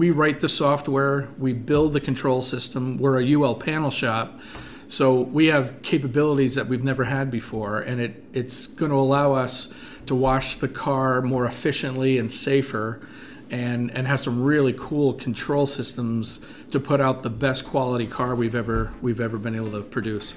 we write the software, we build the control system. We're a UL panel shop. So we have capabilities that we've never had before, and it, it's going to allow us to wash the car more efficiently and safer and, and have some really cool control systems to put out the best quality car we've ever, we've ever been able to produce.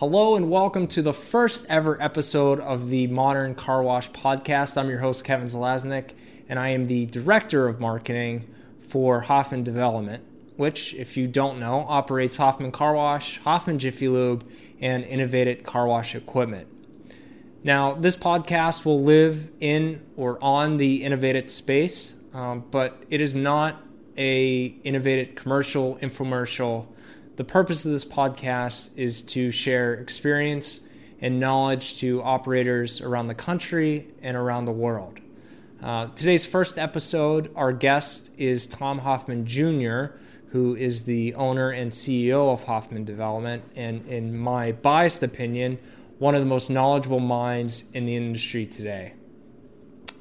Hello and welcome to the first ever episode of the Modern Car Wash podcast. I'm your host, Kevin Zelaznik, and I am the Director of Marketing for Hoffman Development, which, if you don't know, operates Hoffman Car Wash, Hoffman Jiffy Lube, and Innovated Car Wash Equipment. Now, this podcast will live in or on the Innovated space, um, but it is not a Innovated commercial, infomercial, the purpose of this podcast is to share experience and knowledge to operators around the country and around the world. Uh, today's first episode, our guest is Tom Hoffman Jr., who is the owner and CEO of Hoffman Development, and in my biased opinion, one of the most knowledgeable minds in the industry today.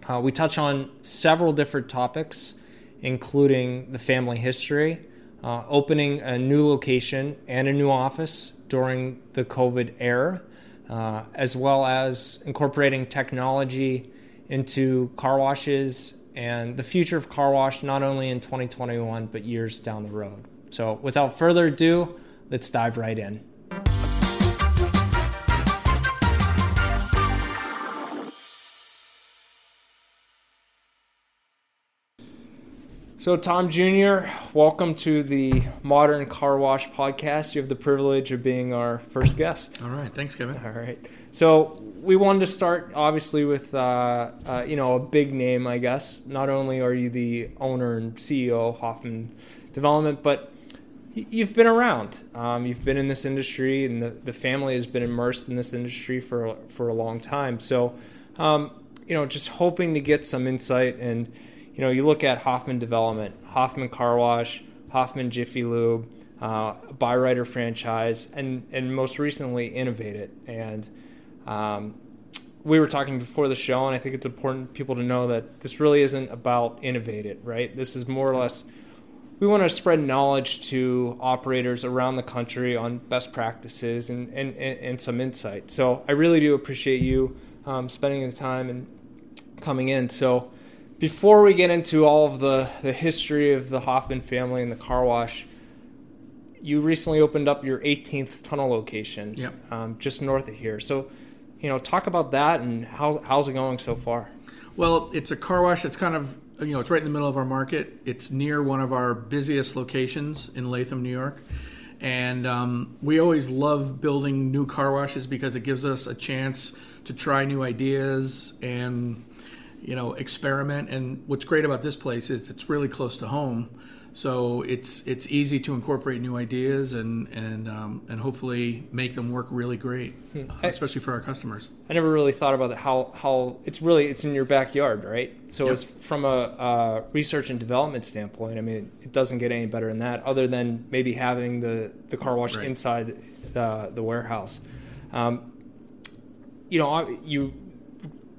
Uh, we touch on several different topics, including the family history, uh, opening a new location and a new office during the COVID era, uh, as well as incorporating technology into car washes and the future of car wash, not only in 2021, but years down the road. So, without further ado, let's dive right in. So, Tom Jr., welcome to the Modern Car Wash podcast. You have the privilege of being our first guest. All right, thanks, Kevin. All right. So, we wanted to start obviously with uh, uh, you know a big name, I guess. Not only are you the owner and CEO of Hoffman Development, but you've been around. Um, you've been in this industry, and the, the family has been immersed in this industry for for a long time. So, um, you know, just hoping to get some insight and you know, you look at Hoffman Development, Hoffman Car Wash, Hoffman Jiffy Lube, uh, Byrider franchise, and and most recently Innovated. And um, we were talking before the show, and I think it's important people to know that this really isn't about Innovated, right? This is more or less we want to spread knowledge to operators around the country on best practices and, and, and some insight. So I really do appreciate you um, spending the time and coming in. So before we get into all of the, the history of the Hoffman family and the car wash, you recently opened up your 18th tunnel location yep. um, just north of here. So, you know, talk about that and how, how's it going so far? Well, it's a car wash that's kind of, you know, it's right in the middle of our market. It's near one of our busiest locations in Latham, New York. And um, we always love building new car washes because it gives us a chance to try new ideas and you know, experiment. And what's great about this place is it's really close to home, so it's it's easy to incorporate new ideas and and um, and hopefully make them work really great, hmm. especially for our customers. I never really thought about it, how how it's really it's in your backyard, right? So yep. it's from a uh, research and development standpoint. I mean, it doesn't get any better than that, other than maybe having the the car wash right. inside the the warehouse. Um, you know, you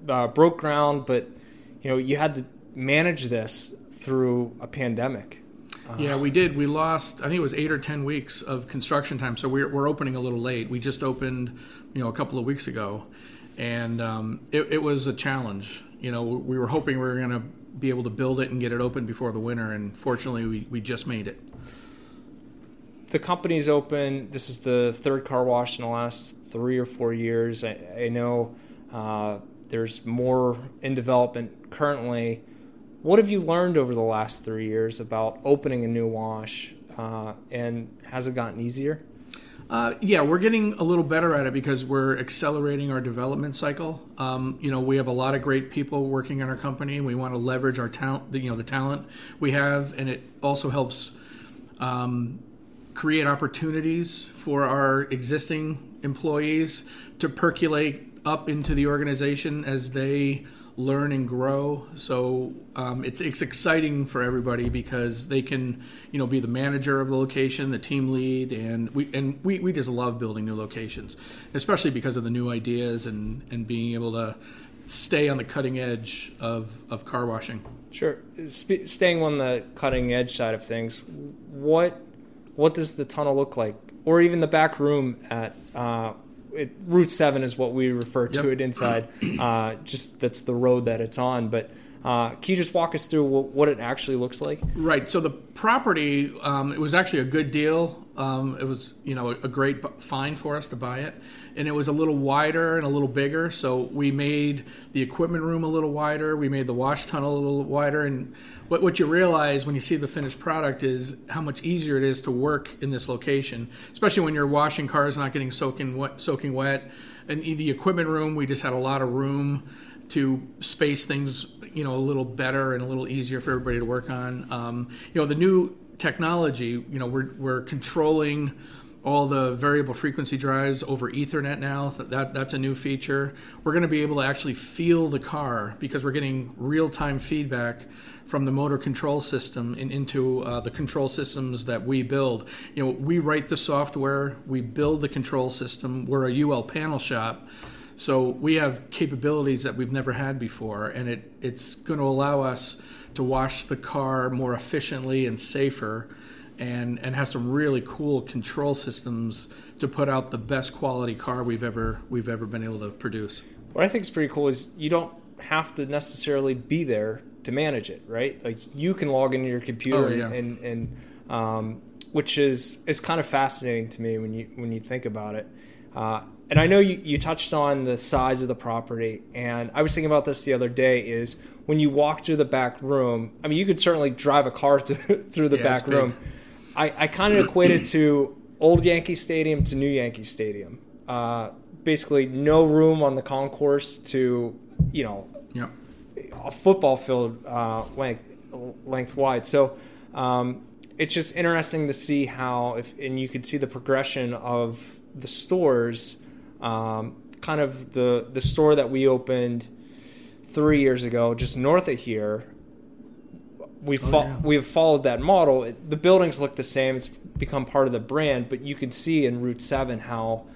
uh, broke ground, but you know you had to manage this through a pandemic. Uh, yeah, we did. We lost, I think it was eight or ten weeks of construction time. So we're, we're opening a little late. We just opened, you know, a couple of weeks ago, and um, it, it was a challenge. You know, we were hoping we were going to be able to build it and get it open before the winter, and fortunately, we, we just made it. The company's open. This is the third car wash in the last three or four years. I, I know uh, there's more in development currently. What have you learned over the last three years about opening a new wash, uh, and has it gotten easier? Uh, yeah, we're getting a little better at it because we're accelerating our development cycle. Um, you know, we have a lot of great people working in our company, and we want to leverage our talent. You know, the talent we have, and it also helps um, create opportunities for our existing employees to percolate up into the organization as they learn and grow. So um, it's it's exciting for everybody because they can you know be the manager of the location, the team lead, and we and we, we just love building new locations, especially because of the new ideas and and being able to stay on the cutting edge of, of car washing. Sure. Sp- staying on the cutting edge side of things, what what does the tunnel look like, or even the back room at uh, it, Route Seven is what we refer to Yep. it inside. Uh, just that's the road that it's on. But uh, can you just walk us through what, what it actually looks like? Right. So the property, um, it was actually a good deal. Um, it was, you know, a, a great find for us to buy it, and it was a little wider and a little bigger. So we made the equipment room a little wider. We made the wash tunnel a little wider, and what, what you realize when you see the finished product is how much easier it is to work in this location, especially when you're washing cars not getting soaking wet. Soaking wet, and the equipment room, we just had a lot of room to space things you know a little better and a little easier for everybody to work on um, you know the new technology you know we're, we're controlling all the variable frequency drives over ethernet now. That, that's a new feature. We're going to be able to actually feel the car because we're getting real-time feedback from the motor control system into uh, the control systems that we build. You know we write the software we build the control system we're a UL panel shop so we have capabilities that we've never had before, and it, it's going to allow us to wash the car more efficiently and safer, and and have some really cool control systems to put out the best quality car we've ever we've ever been able to produce. What I think is pretty cool is you don't have to necessarily be there to manage it, right? Like you can log into your computer Oh, yeah. and and um, which is is kind of fascinating to me when you when you think about it. Uh, and I know you, you touched on the size of the property, and I was thinking about this the other day. Is when you walk through the back room. I mean, you could certainly drive a car through, through the Yeah, back room. I, I kind of equate it to old Yankee Stadium to new Yankee Stadium. Uh, basically, no room on the concourse to, you know, a football field uh, length length wide. So um, it's just interesting to see how if and you could see the progression of the stores. Um, kind of the the store that we opened three years ago, just north of here. We Oh, fo- yeah. we have followed that model. It, the buildings look the same. It's become part of the brand, but you can see in Route Seven how,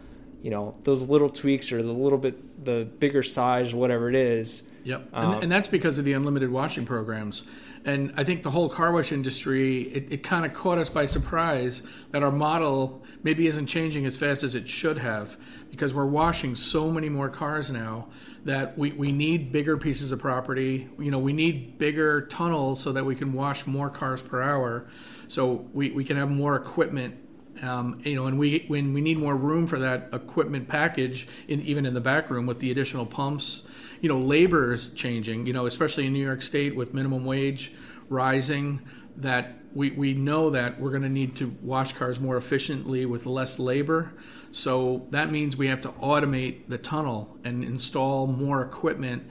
you know, those little tweaks or the little bit the bigger size, whatever it is, Yep. Um, and, and that's because of the unlimited washing programs. And I think the whole car wash industry, it, it kind of caught us by surprise that our model maybe isn't changing as fast as it should have because we're washing so many more cars now that we, we need bigger pieces of property. You know, we need bigger tunnels so that we can wash more cars per hour. So we, we can have more equipment um, you know, and we when we need more room for that equipment package, in, even in the back room with the additional pumps, you know, labor is changing. You know, especially in New York State with minimum wage rising, that we, we know that we're going to need to wash cars more efficiently with less labor. So that means we have to automate the tunnel and install more equipment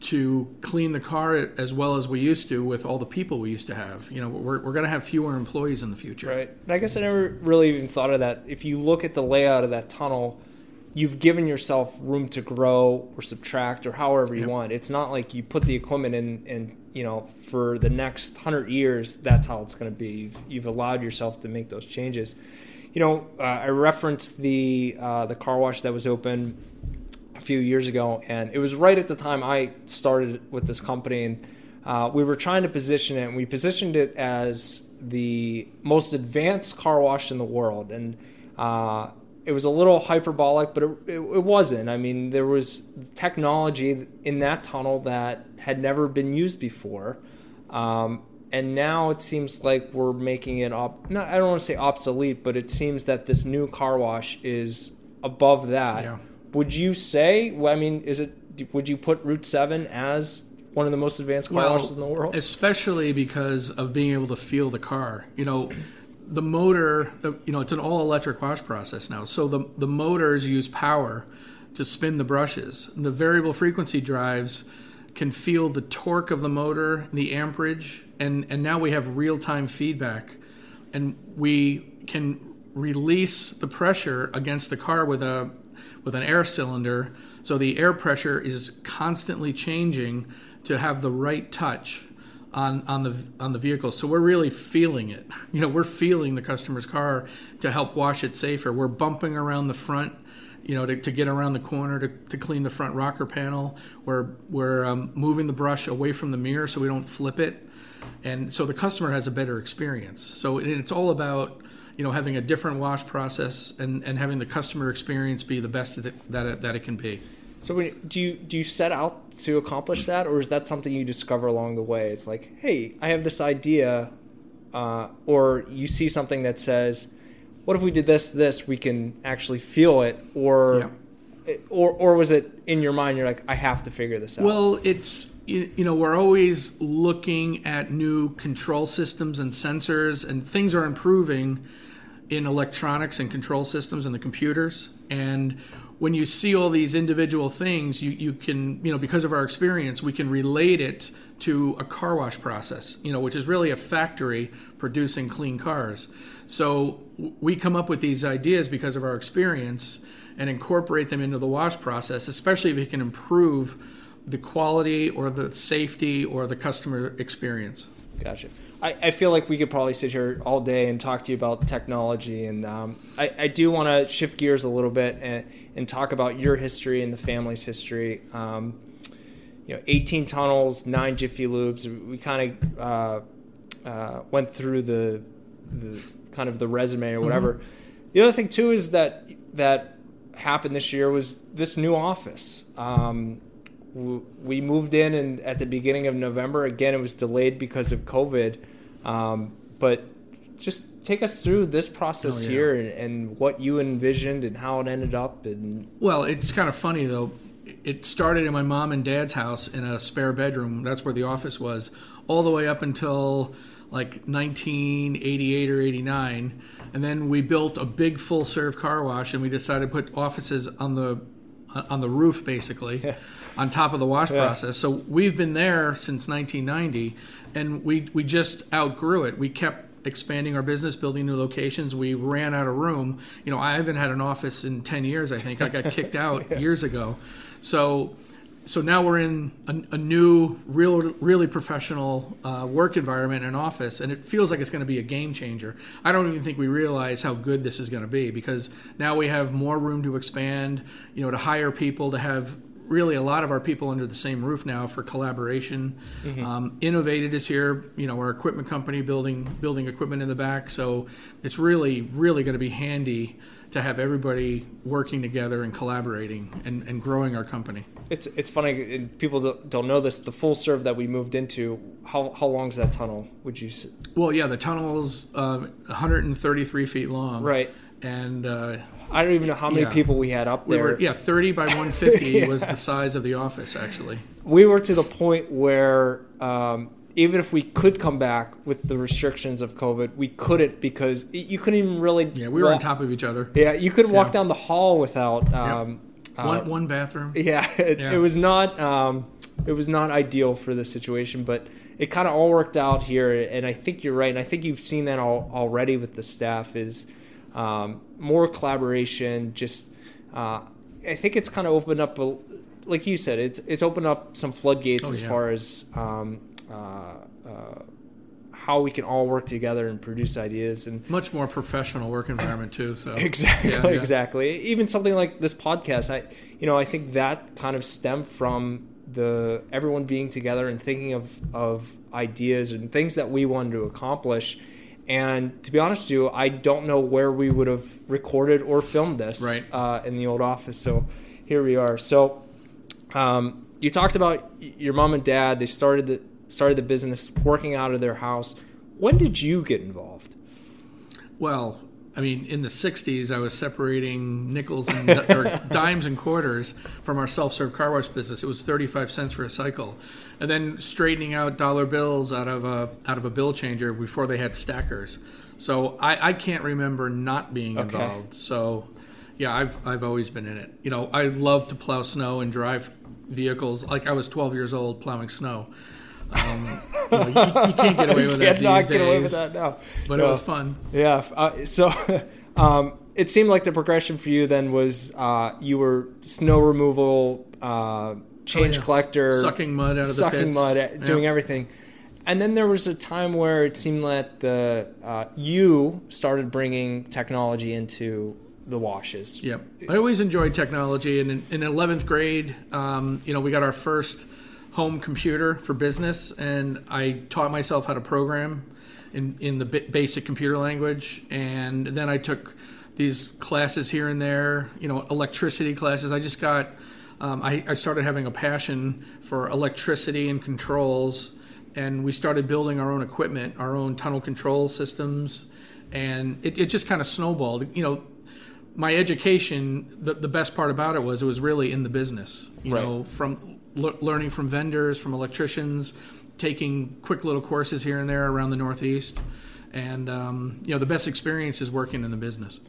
to clean the car as well as we used to with all the people we used to have. You know, we're, we're going to have fewer employees in the future. Right. And I guess I never really even thought of that. If you look at the layout of that tunnel, you've given yourself room to grow or subtract or however you Yep. want. It's not like you put the equipment in and, you know, for the next 100 years, that's how it's going to be. You've, you've allowed yourself to make those changes. You know, uh, I referenced the uh, the car wash that was open a few years ago, and it was right at the time I started with this company, and uh, we were trying to position it, and we positioned it as the most advanced car wash in the world, and uh, it was a little hyperbolic, but it, it, it wasn't. I mean, there was technology in that tunnel that had never been used before. Um, and now it seems like we're making it op- not I don't want to say obsolete, but it seems that this new car wash is above that. Yeah. Would you say? I mean, is it? Would you put Route Seven as one of the most advanced car washes in the world? especially because of being able to feel the car. You know, the motor. You know, it's an all-electric wash process now. So the the motors use power to spin the brushes. The variable frequency drives can feel the torque of the motor, the amperage, and and now we have real-time feedback, and we can release the pressure against the car with a with an air cylinder So the air pressure is constantly changing to have the right touch on on the on the vehicle. So we're really feeling it. You know, we're feeling the customer's car to help wash it safer. We're bumping around the front, you know, to, to get around the corner to, to clean the front rocker panel. We're we're um, moving the brush away from the mirror so we don't flip it, and so the customer has a better experience. So it's all about you know having a different wash process and, and having the customer experience be the best that it, that it, that it can be. So when, do you do you set out to accomplish that, or is that something you discover along the way? It's like, hey, I have this idea, uh, or you see something that says, "What if we did this? This we can actually feel it," or, yeah. or or was it in your mind? You're like, I have to figure this out. Well, it's you, you know we're always looking at new control systems and sensors, and things are improving in electronics and control systems and the computers and when you see all these individual things, you, you can, you know, because of our experience, we can relate it to a car wash process, you know, which is really a factory producing clean cars. So we come up with these ideas because of our experience and incorporate them into the wash process, especially if we can improve the quality or the safety or the customer experience. Gotcha. I, I feel like we could probably sit here all day and talk to you about technology, and um, I, I do want to shift gears a little bit and, and talk about your history and the family's history. Um, you know, 18 tunnels, nine Jiffy Lubes. We kind of uh, uh, went through the, the kind of the resume or whatever. Mm-hmm. The other thing too is that that happened this year was this new office. Um, we moved in and at the beginning of November. Again, it was delayed because of COVID. Um, but just take us through this process oh, yeah. here and, and, what you envisioned and how it ended up. And well, it's kind of funny though. It started in my mom and dad's house in a spare bedroom. That's where the office was, all the way up until like 1988 or 89. And then we built a big full serve car wash, and we decided to put offices on the on the roof, basically. on top of the wash yeah. process. So we've been there since 1990, and we we just outgrew it. We kept expanding our business, building new locations. We ran out of room. You know, I haven't had an office in 10 years. I think I got kicked out yeah. years ago. So. So now we're in a, a new, real, really professional uh, work environment and office, and it feels like it's going to be a game changer. I don't even think we realize how good this is going to be because now we have more room to expand, you know, to hire people, to have really a lot of our people under the same roof now for collaboration. Mm-hmm. Um, Innovated is here, you know, our equipment company building building equipment in the back. So it's really really going to be handy to have everybody working together and collaborating and, and growing our company. It's it's funny people don't know this. The full serve that we moved into, how how long is that tunnel? Would you? Say? Well, yeah, the tunnel is uh, 133 feet long. Right. And uh, I don't even know how many yeah. people we had up there. We were, yeah, 30 by 150 yeah. was the size of the office, actually. We were to the point where um, even if we could come back with the restrictions of COVID, we couldn't because you couldn't even really. Yeah, we were on top of each other. Yeah, you couldn't walk down the hall without. Um, uh, one, one, bathroom. Yeah, it, it was not. Um, it was not ideal for the situation, but it kind of all worked out here. And I think you're right, and I think you've seen that all, already with the staff. Is um, more collaboration. Just uh, I think it's kind of opened up, a, like you said, it's it's opened up some floodgates oh, as yeah. far as um, uh, uh, how we can all work together and produce ideas and much more professional work environment too. So exactly, yeah, yeah. exactly. Even something like this podcast, I you know I think that kind of stemmed from the everyone being together and thinking of of ideas and things that we wanted to accomplish and to be honest with you, I don't know where we would have recorded or filmed this right. uh, in the old office. So here we are. So um, you talked about your mom and dad. They started the started the business working out of their house. When did you get involved? Well, I mean, in the '60s, I was separating nickels and or dimes and quarters from our self-serve car wash business. It was 35 cents for a cycle, and then straightening out dollar bills out of a out of a bill changer before they had stackers. So I, I can't remember not being okay. involved. So yeah, I've I've always been in it. You know, I love to plow snow and drive vehicles. Like I was 12 years old plowing snow. Um, you, know, you, you, can't get away with that days. get away with that now. But no. it was fun. Yeah. Uh, so, um, it seemed like the progression for you then was uh, you were snow removal, uh, change Oh, yeah. collector, Sucking mud out of the sucking pits. mud, uh, Yeah. doing everything. And then there was a time where it seemed that the uh, you started bringing technology into the washes. Yep. I always enjoyed technology. And in, in 11th grade, um, you know, we got our first home computer for business, and I taught myself how to program in, in the basic computer language. And then I took these classes here and there, you know, electricity classes. I just got, um, I, I started having a passion for electricity and controls. And we started building our own equipment, our own tunnel control systems. And it, it just kind of snowballed. You know, my education, the, the best part about it was it was really in the business. You Right. know, from le- learning from vendors, from electricians, taking quick little courses here and there around the Northeast, and um, you know, the best experience is working in the business.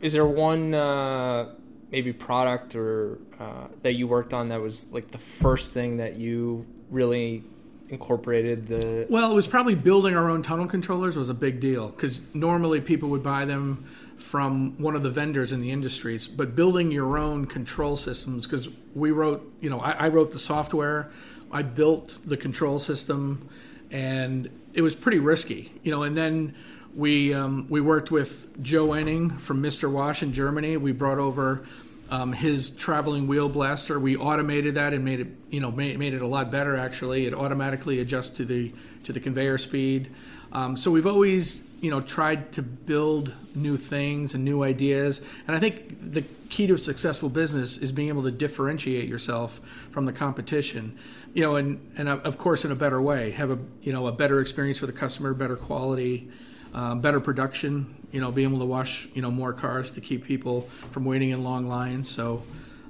Is there one uh, maybe product or uh, that you worked on that was like the first thing that you really incorporated the Well, it was probably building our own tunnel controllers was a big deal because normally people would buy them from one of the vendors in the industries, but building your own control systems because we wrote, you know, I, I wrote the software, I built the control system, and it was pretty risky, you know. And then we um, we worked with Joe Enning from Mr. Wash in Germany. We brought over um, his traveling wheel blaster. We automated that and made it, you know, made, made it a lot better. Actually, it automatically adjusts to the to the conveyor speed. Um, so we've always, you know, tried to build new things and new ideas. And I think the key to a successful business is being able to differentiate yourself from the competition. You know, and and uh, of course in a better way, have a you know a better experience for the customer, better quality, um, better production. You know, being able to wash you know more cars to keep people from waiting in long lines. So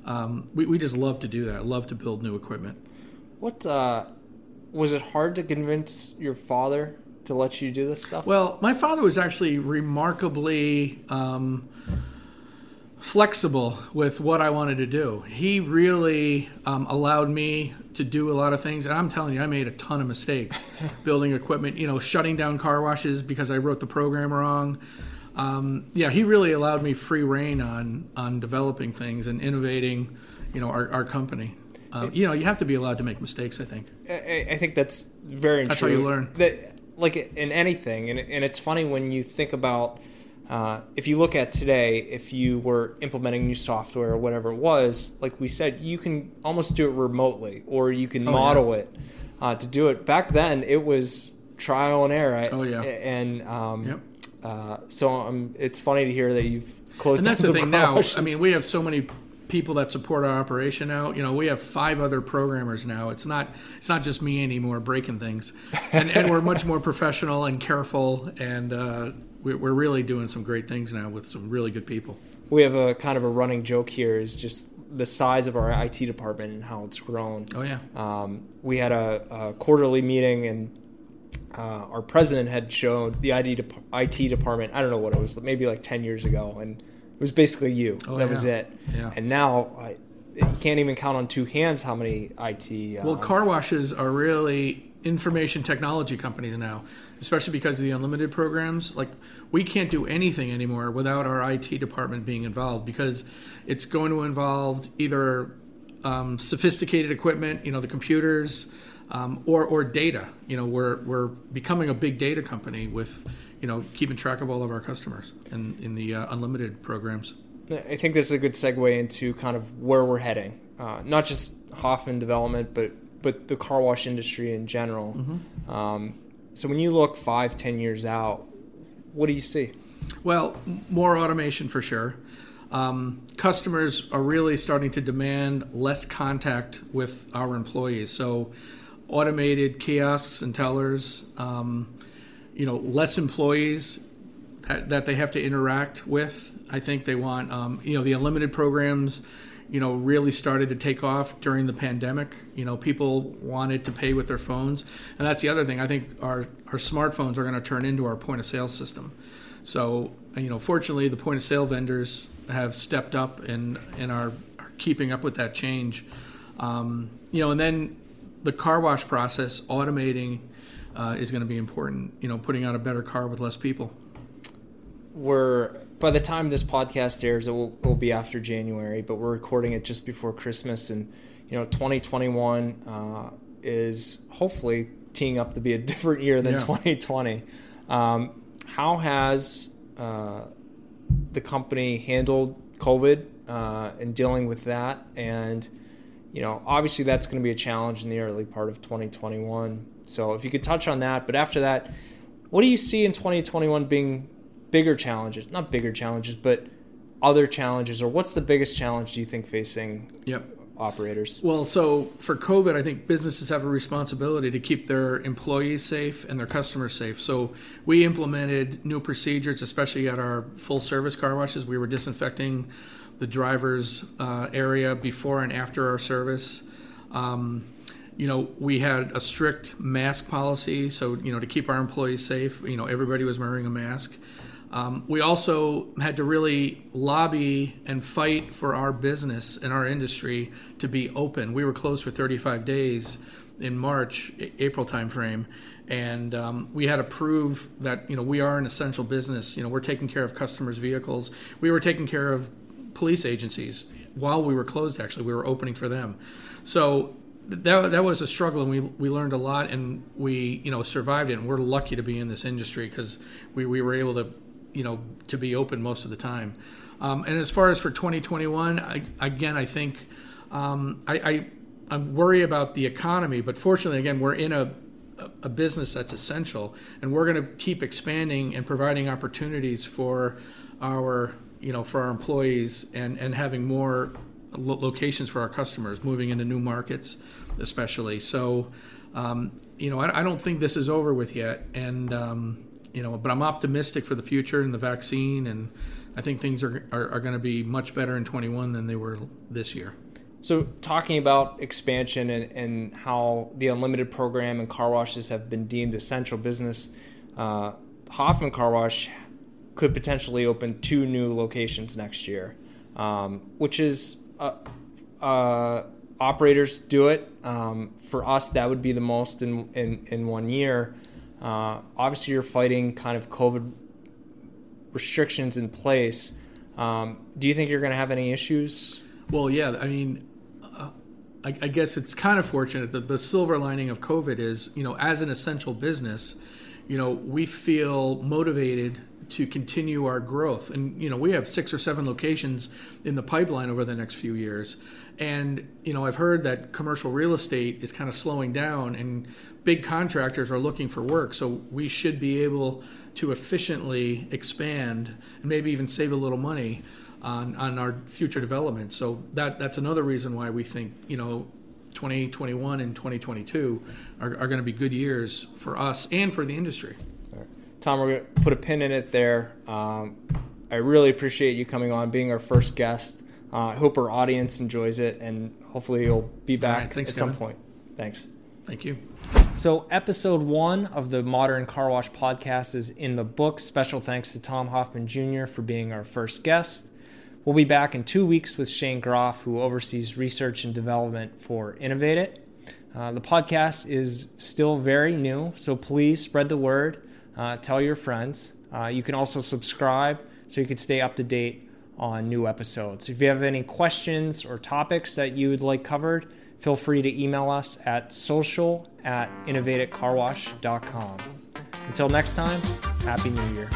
um, we we just love to do that. Love to build new equipment. what uh, was it hard to convince your father to let you do this stuff? Well, my father was actually remarkably um, flexible with what I wanted to do. He really um, allowed me to do a lot of things, and I'm telling you, I made a ton of mistakes building equipment. You know, shutting down car washes because I wrote the program wrong. Um, yeah, he really allowed me free reign on on developing things and innovating. You know, our, our company. Um, you know, you have to be allowed to make mistakes. I think. I, I think that's very That's how you learn. That, like in anything, and, and it's funny when you think about uh, if you look at today, if you were implementing new software or whatever it was, like we said, you can almost do it remotely, or you can Oh, yeah. model it uh, to do it. Back then, it was trial and error. Oh, yeah. and um, Yep. Uh, so um, it's funny to hear that you've closed. and that's down the thing now. I mean, we have so many people that support our operation now. You know, we have five other programmers now. It's not it's not just me anymore breaking things, and, and we're much more professional and careful, and uh, we- we're really doing some great things now with some really good people. we have a kind of a running joke here is just the size of our IT department and how it's grown. Oh yeah, Um, we had a, a quarterly meeting, and uh, our president had shown the IT, dep- IT department. I don't know what it was, maybe like ten years ago, and it was basically you. Oh, that was it. Yeah. And now I, you can't even count on two hands how many IT. well, um, car washes are really information technology companies now, especially because of the unlimited programs. Like we can't do anything anymore without our IT department being involved because it's going to involve either um, sophisticated equipment, you know, the computers, um, or or data. You know, we're we're becoming a big data company with, you know, keeping track of all of our customers and in the uh, unlimited programs. I think this is a good segue into kind of where we're heading. Uh, not just Hoffman development, but but the car wash industry in general. Mm-hmm. Um, so when you look five, ten years out, what do you see? Well, more automation for sure. Um, customers are really starting to demand less contact with our employees. So, automated kiosks and tellers, um, you know, less employees that, that they have to interact with. I think they want, um, you know, the unlimited programs, you know, really started to take off during the pandemic. You know, people wanted to pay with their phones. And that's the other thing. I think our, our smartphones are going to turn into our point of sale system. So, you know, fortunately, the point of sale vendors have stepped up and, and are, are keeping up with that change. Um, you know, and then the car wash process, automating uh, is going to be important. You know, putting out a better car with less people. We're by the time this podcast airs, it will, it will, be after January, but we're recording it just before Christmas, and you know, 2021 uh, is hopefully teeing up to be a different year than yeah. 2020. Um, how has uh, the company handled COVID uh, and dealing with that? And you know, obviously that's going to be a challenge in the early part of 2021. So if you could touch on that, but after that, what do you see in 2021 being bigger challenges? Not bigger challenges, but other challenges, or what's the biggest challenge do you think facing yep. operators? Well, so for COVID, I think businesses have a responsibility to keep their employees safe and their customers safe. So we implemented new procedures, especially at our full service car washes. We were disinfecting the driver's uh, area before and after our service. Um, you know, we had a strict mask policy, so you know to keep our employees safe. You know, everybody was wearing a mask. Um, we also had to really lobby and fight for our business and our industry to be open. We were closed for 35 days in March, April timeframe, and um, we had to prove that you know we are an essential business. You know, we're taking care of customers' vehicles. We were taking care of police agencies while we were closed. Actually, we were opening for them. So that that was a struggle, and we we learned a lot, and we you know survived it. And we're lucky to be in this industry because we we were able to you know to be open most of the time. Um, and as far as for 2021, I, again, I think um, I, I I worry about the economy, but fortunately, again, we're in a a business that's essential, and we're going to keep expanding and providing opportunities for our you know for our employees and and having more lo- locations for our customers, moving into new markets, especially. So, um, you know, I, I, don't think this is over with yet, and um, you know, but I'm optimistic for the future and the vaccine, and I think things are are, are going to be much better in 21 than they were this year. So, talking about expansion and, and how the unlimited program and car washes have been deemed essential business, uh, Hoffman Car Wash could potentially open two new locations next year, um, which is uh, uh, operators do it. Um, for us, that would be the most in in, in one year. Uh, obviously, you're fighting kind of COVID restrictions in place. Um, do you think you're going to have any issues? Well, yeah. I mean, uh, I, I, guess it's kind of fortunate that the silver lining of COVID is, you know, as an essential business, you know, we feel motivated to continue our growth. And you know, we have six or seven locations in the pipeline over the next few years. And you know, I've heard that commercial real estate is kind of slowing down, and big contractors are looking for work. So we should be able to efficiently expand and maybe even save a little money on, on our future development. So that that's another reason why we think you know 2021 and 2022 are, are going to be good years for us and for the industry. Tom, we're going to put a pin in it there. Um, I really appreciate you coming on, being our first guest. Uh, I hope our audience enjoys it, and hopefully you'll be back right, thanks, at Kevin. some point. Thanks. Thank you. So, episode one of the Modern Car Wash podcast is in the book. Special thanks to Tom Hoffman Jr. for being our first guest. We'll be back in two weeks with Shane Groff, who oversees research and development for Innovated. Uh, the podcast is still very new, so please spread the word. Uh, tell your friends. Uh, you can also subscribe so you can stay up to date on new episodes. If you have any questions or topics that you would like covered, feel free to email us at social at innovatedcarwash.com. Until next time, Happy New Year.